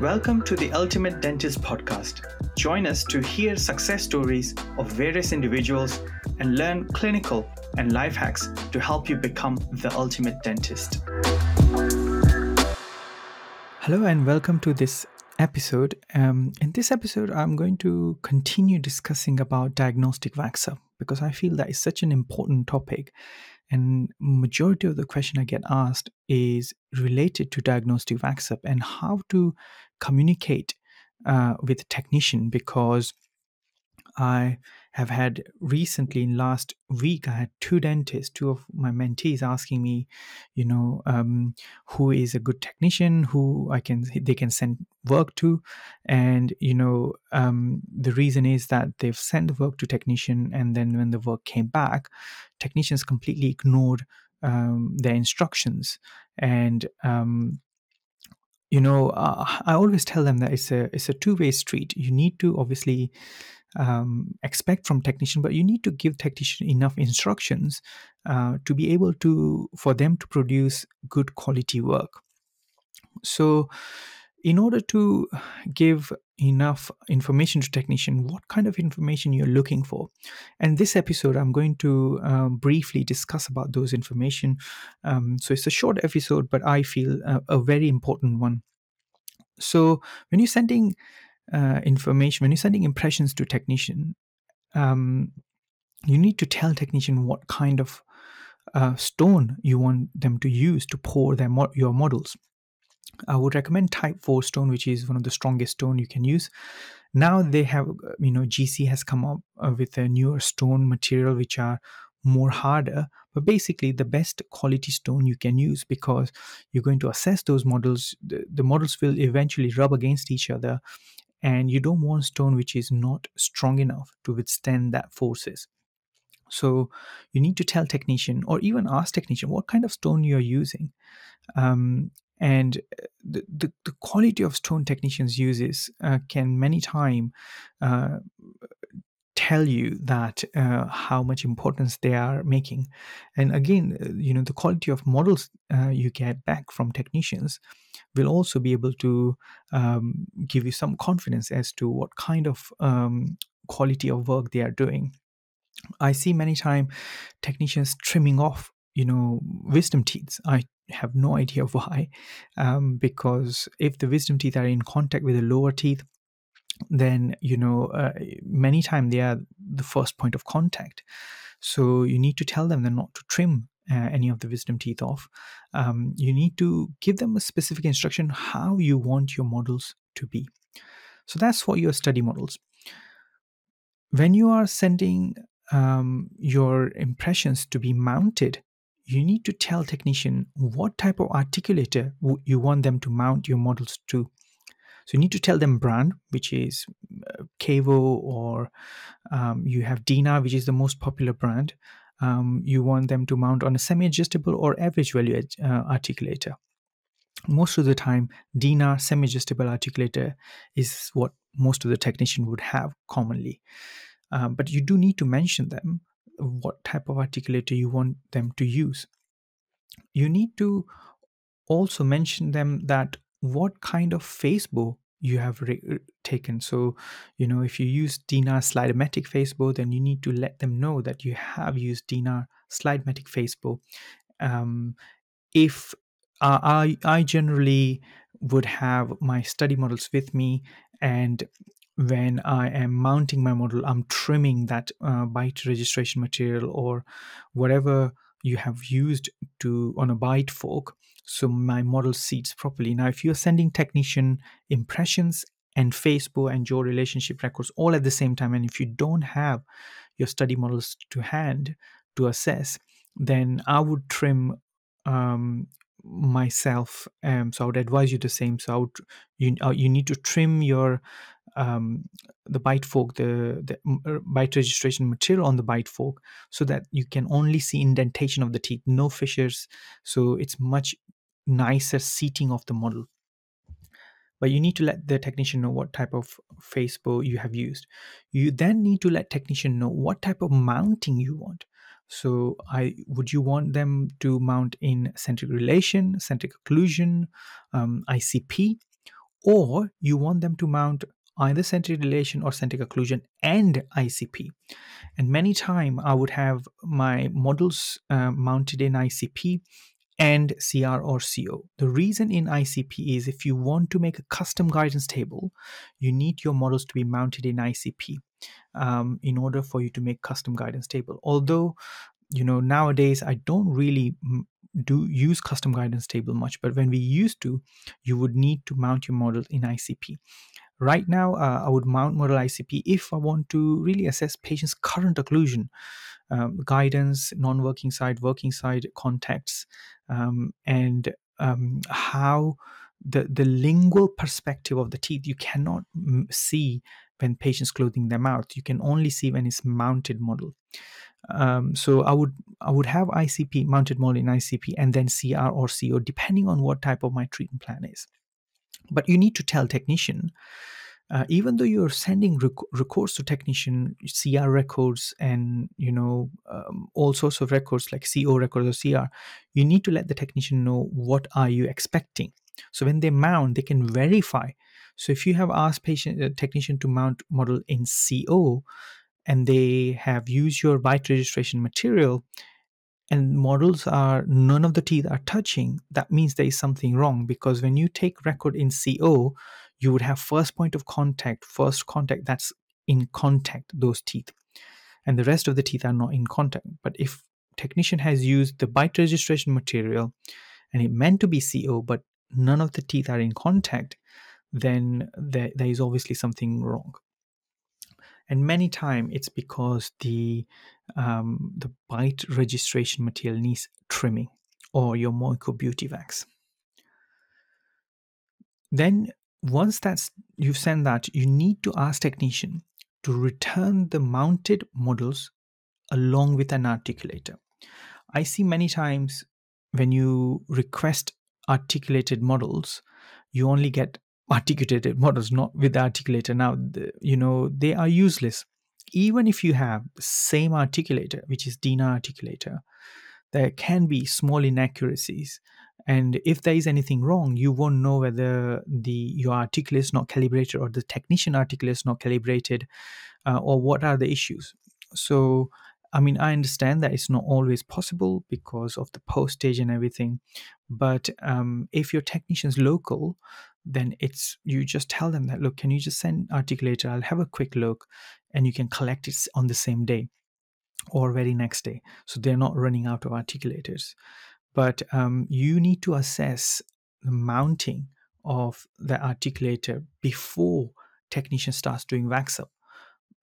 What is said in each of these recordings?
Welcome to the Ultimate Dentist Podcast. Join us to hear success stories of various individuals and learn clinical and life hacks to help you become the ultimate dentist. Hello, and welcome to this episode. Um, in this episode, I'm going to continue discussing about diagnostic wax up because I feel that is such an important topic and majority of the question i get asked is related to diagnostic wax up and how to communicate uh, with technician because I have had recently in last week I had two dentists, two of my mentees asking me, you know, um, who is a good technician, who I can they can send work to, and you know, um, the reason is that they've sent the work to technician, and then when the work came back, technicians completely ignored um, their instructions, and um, you know, uh, I always tell them that it's a it's a two way street. You need to obviously um, expect from technician, but you need to give technician enough instructions uh, to be able to for them to produce good quality work. So, in order to give enough information to technician what kind of information you're looking for? And this episode i'm going to um, briefly discuss about those information. Um, so it's a short episode but i feel a, a very important one. So when you're sending uh, information when you're sending impressions to technician um, you need to tell technician what kind of uh, stone you want them to use to pour their mo- your models I would recommend Type 4 stone, which is one of the strongest stone you can use. Now they have, you know, GC has come up uh, with a newer stone material which are more harder, but basically the best quality stone you can use because you're going to assess those models. The, the models will eventually rub against each other, and you don't want stone which is not strong enough to withstand that forces. So you need to tell technician or even ask technician what kind of stone you're using. Um, and uh, the, the, the, quality of stone technicians uses uh, can many time uh, tell you that uh, how much importance they are making. And again uh, you know the quality of models uh, you get back from technicians will also be able to um, give you some confidence as to what kind of um, quality of work they are doing. I see many time technicians trimming off you know wisdom teeth. I have no idea why um, because if the wisdom teeth are in contact with the lower teeth then you know uh, many times they are the first point of contact. So you need to tell them not to trim uh, any of the wisdom teeth off. Um, you need to give them a specific instruction how you want your models to be. So that's for your study models. When you are sending um, your impressions to be mounted you need to tell technician what type of articulator you want them to mount your models to. So you need to tell them brand which is uh, KaVo or um, you have Denar which is the most popular brand. Um, you want them to mount on a semi-adjustable or average value uh, articulator. Most of the time Denar semi-adjustable articulator is what most of the technician would have commonly. Um, but you do need to mention them what type of articulator you want them to use. You need to also mention them that what kind of face bow you have re- uh, taken. So, you know, if you use Denar Slidematic face bow, then you need to let them know that you have used Denar Slidematic face bow. Um, if uh, I, I generally would have my study models with me and when I am mounting my model, I'm trimming that uh, bite registration material or whatever you have used to on a bite fork so my model seats properly. Now, if you're sending technician impressions and face bow and your relationship records all at the same time, and if you don't have your study models to hand to assess, then I would trim um, myself. Um, so I would advise you the same. So would, you uh, you need to trim your um, the bite fork, the, the uh, bite registration material on the bite fork, so that you can only see indentation of the teeth, no fissures. So it's much nicer seating of the model. But you need to let the technician know what type of face bow you have used. You then need to let technician know what type of mounting you want. So, I would you want them to mount in centric relation, centric occlusion, um, ICP, or you want them to mount either centric relation or centric occlusion and ICP. And many time I would have my models uh, mounted in ICP and CR or CO. The reason in ICP is if you want to make a custom guidance table, you need your models to be mounted in ICP um, in order for you to make custom guidance table. Although, you know, nowadays I don't really do use custom guidance table much, but when we used to, you would need to mount your model in ICP. Right now, uh, I would mount model ICP if I want to really assess patient's current occlusion, um, guidance, non-working side, working side contacts, um, and um, how the the lingual perspective of the teeth you cannot see when patients closing their mouth. You can only see when it's mounted model. Um, so I would I would have ICP mounted model in ICP and then CR or CO depending on what type of my treatment plan is. But you need to tell technician uh, even though you're sending rec- records to technician cr records and you know um, all sorts of records like co records or cr you need to let the technician know what are you expecting. So when they mount they can verify. So if you have asked patient uh, technician to mount model in co and they have used your bite registration material and models are none of the teeth are touching that means there is something wrong because when you take record in co you would have first point of contact, first contact that's in contact, those teeth. And the rest of the teeth are not in contact. But if technician has used the bite registration material and it meant to be CO, but none of the teeth are in contact, then there, there is obviously something wrong. And many times it's because the um, the bite registration material needs trimming or your Moyco Beauty Wax. Then once that's you've sent that, you need to ask technician to return the mounted models along with an articulator. I see many times when you request articulated models, you only get articulated models, not with the articulator. Now, the, you know, they are useless. Even if you have the same articulator, which is Denar articulator, there can be small inaccuracies and if there is anything wrong you won't know whether the your article is not calibrated or the technician article is not calibrated uh, or what are the issues so i mean i understand that it's not always possible because of the postage and everything but um, if your technician's local then it's you just tell them that look can you just send articulator? I'll have a quick look and you can collect it on the same day or very next day. So they're not running out of articulators. But um, you need to assess the mounting of the articulator before technician starts doing wax up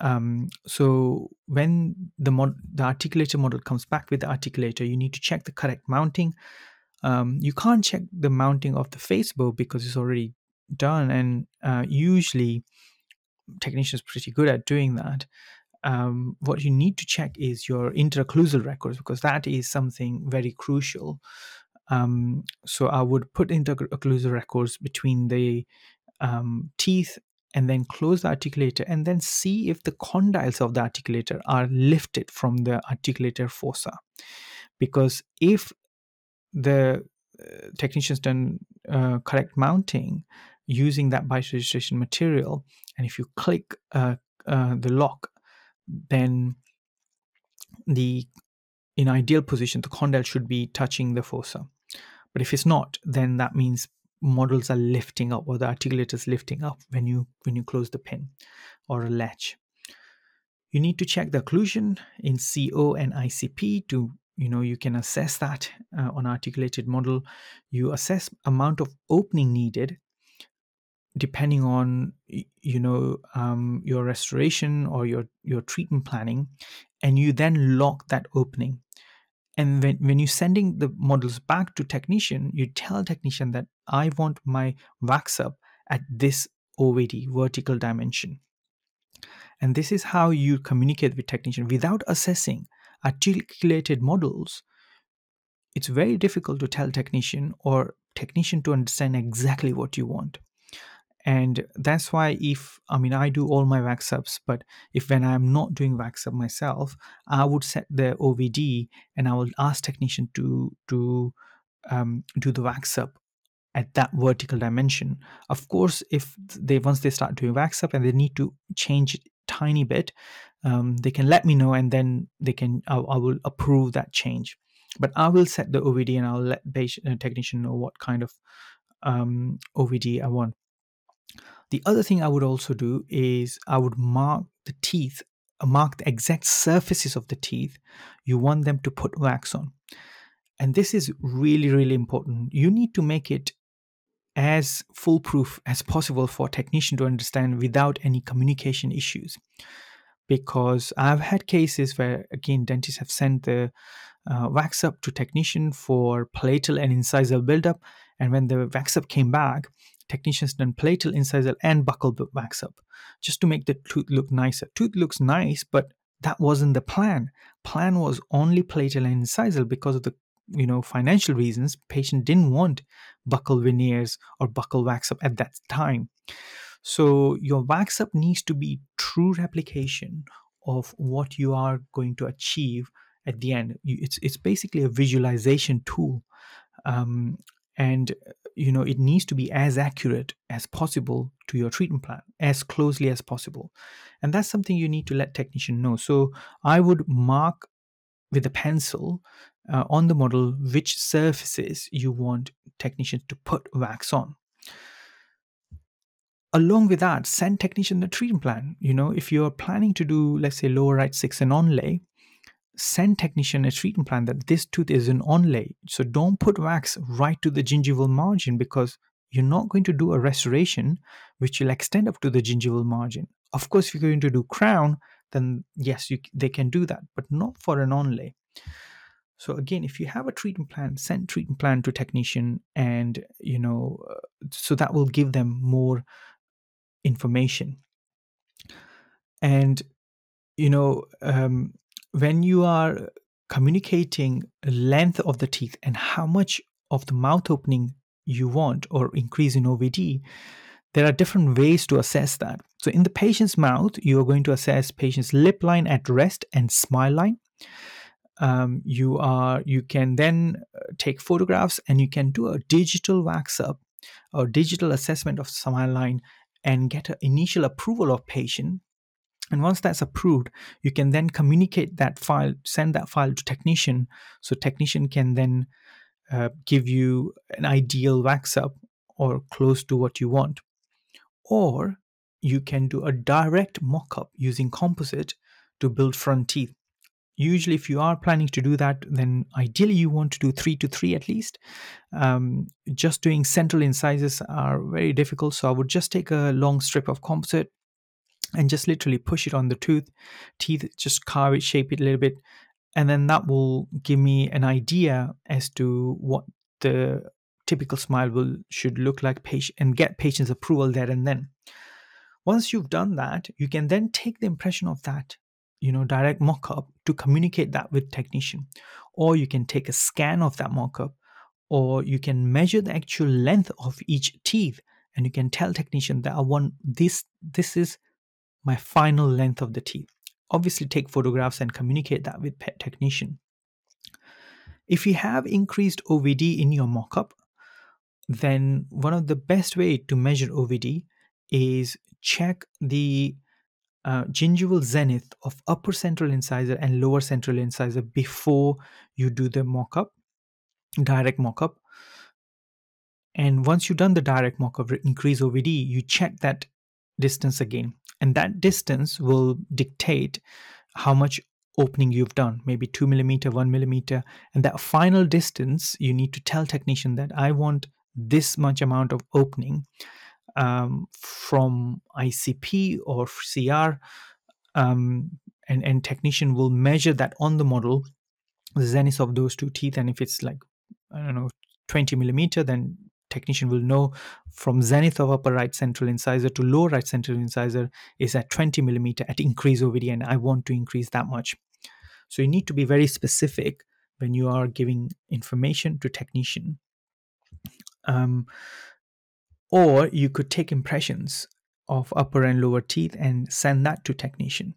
um, so when the mod- the articulator model comes back with the articulator you need to check the correct mounting um, you can't check the mounting of the face bow because it's already done and uh, usually technicians pretty good at doing that um, what you need to check is your interocclusal records because that is something very crucial. Um, so I would put interocclusal records between the um, teeth and then close the articulator and then see if the condyles of the articulator are lifted from the articulator fossa. Because if the uh, technicians done uh, correct mounting using that bite registration material, and if you click uh, uh the lock then the in ideal position the condyle should be touching the fossa. But if it's not then that means models are lifting up or the articulator is lifting up when you when you close the pin or a latch. You need to check the occlusion in co and icp to you know you can assess that uh, on articulated model. You assess amount of opening needed depending on you know um, your restoration or your your treatment planning and you then lock that opening. And when, when you're sending the models back to technician you tell technician that i want my wax up at this ovd vertical dimension. And this is how you communicate with technician without assessing articulated models it's very difficult to tell technician or technician to understand exactly what you want and that's why if i mean i do all my wax ups but if when i'm not doing wax up myself i would set the ovd and i will ask technician to to um, do the wax up at that vertical dimension. Of course, if they once they start doing wax up and they need to change it tiny bit, um, they can let me know and then they can I, I, will approve that change. But I will set the OVD and I'll let the uh, technician know what kind of um, OVD I want. The other thing I would also do is I would mark the teeth, uh, mark the exact surfaces of the teeth you want them to put wax on. And this is really, really important. You need to make it as foolproof as possible for a technician to understand without any communication issues. Because I've had cases where, again, dentists have sent the uh, wax up to technician for palatal and incisal buildup. And when the wax up came back, technicians done palatal, incisal, and buccal wax up just to make the tooth look nicer. Tooth looks nice, but that wasn't the plan. Plan was only palatal and incisal because of the you know financial reasons. Patient didn't want buccal veneers or buccal wax up at that time. So your wax up needs to be true replication of what you are going to achieve at the end. It's it's basically a visualization tool. Um, and you know it needs to be as accurate as possible to your treatment plan as closely as possible and that's something you need to let technician know so i would mark with a pencil uh, on the model which surfaces you want technicians to put wax on along with that send technician the treatment plan you know if you're planning to do let's say lower right six and onlay send technician a treatment plan that this tooth is an onlay. So don't put wax right to the gingival margin because you're not going to do a restoration which will extend up to the gingival margin. Of course, if you're going to do crown, then yes, you, they can do that, but not for an onlay. So again, if you have a treatment plan, send treatment plan to technician, and you know, uh, so that will give them more information. And you know, um, when you are communicating length of the teeth and how much of the mouth opening you want or increase in OVD, there are different ways to assess that. So in the patient's mouth, you are going to assess patient's lip line at rest and smile line. Um, you are you can then uh, take photographs and you can do a digital wax up or digital assessment of smile line and get an initial approval of patient. And once that's approved you can then communicate that file send that file to technician. So technician can then uh, give you an ideal wax up or close to what you want. Or you can do a direct mock-up using composite to build front teeth usually if you are planning to do that then ideally you want to do three to three at least. Um, just doing central incisors are very difficult so i would just take a long strip of composite and just literally push it on the tooth teeth just carve it shape it a little bit and then that will give me an idea as to what the typical smile will should look like patient and get patient's approval there and then. Once you've done that you can then take the impression of that you know direct mock-up to communicate that with technician or you can take a scan of that mock-up or you can measure the actual length of each teeth and you can tell technician that i want this this is my final length of the teeth. Obviously, take photographs and communicate that with pet technician. If you have increased OVD in your mockup, then one of the best way to measure OVD is check the uh, gingival zenith of upper central incisor and lower central incisor before you do the mockup, direct mockup. And once you've done the direct mockup, increase OVD, you check that distance again. And that distance will dictate how much opening you've done maybe two millimeter one millimeter. And that final distance you need to tell technician that i want this much amount of opening um, from icp or cr um, and, and technician will measure that on the model the zenith of those two teeth and if it's like i don't know 20 millimeter then technician will know from zenith of upper right central incisor to lower right central incisor is at 20 millimeter at increase OVD and I want to increase that much. So you need to be very specific when you are giving information to technician. Um, or you could take impressions of upper and lower teeth and send that to technician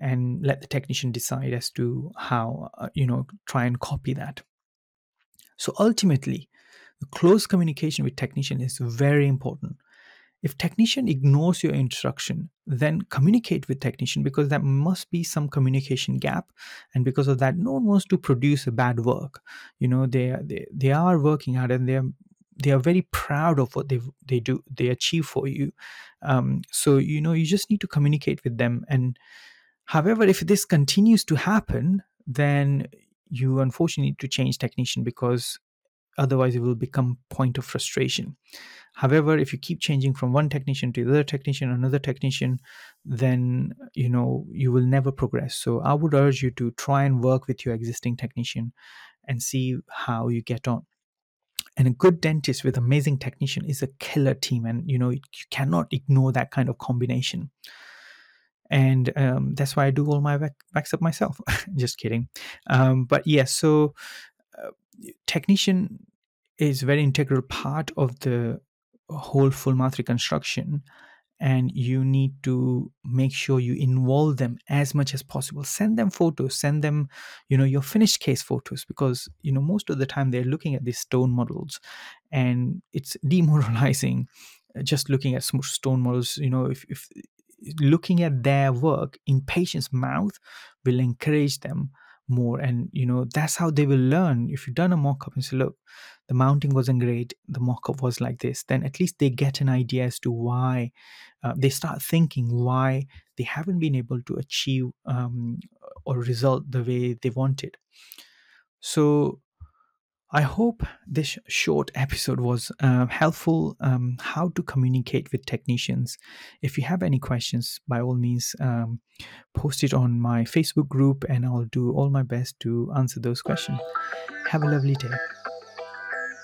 and let the technician decide as to how uh, you know try and copy that. So ultimately the close communication with technician is very important. If technician ignores your instruction then communicate with technician because there must be some communication gap. And because of that no one wants to produce a bad work. You know they they, they are working hard and they're they are very proud of what they they do they achieve for you. Um, so you know you just need to communicate with them. And however if this continues to happen then you unfortunately need to change technician because otherwise it will become point of frustration. However if you keep changing from one technician to another technician another technician then you know you will never progress. So i would urge you to try and work with your existing technician and see how you get on and a good dentist with amazing technician is a killer team and you know you cannot ignore that kind of combination. And um, that's why i do all my wax up myself. Just kidding. Um, but yeah, so uh, technician is very integral part of the whole full mouth reconstruction and you need to make sure you involve them as much as possible. Send them photos send them you know your finished case photos because you know most of the time they're looking at these stone models and it's demoralizing uh, just looking at stone models you know if, if looking at their work in patient's mouth will encourage them more and you know that's how they will learn. If you've done a mock-up and say look the mounting wasn't great the mock-up was like this then at least they get an idea as to why uh, they start thinking why they haven't been able to achieve um, or result the way they wanted so I hope this short episode was uh, helpful. Um, how to communicate with technicians. If you have any questions, by all means, um, post it on my Facebook group and I'll do all my best to answer those questions. Have a lovely day.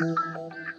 嗯。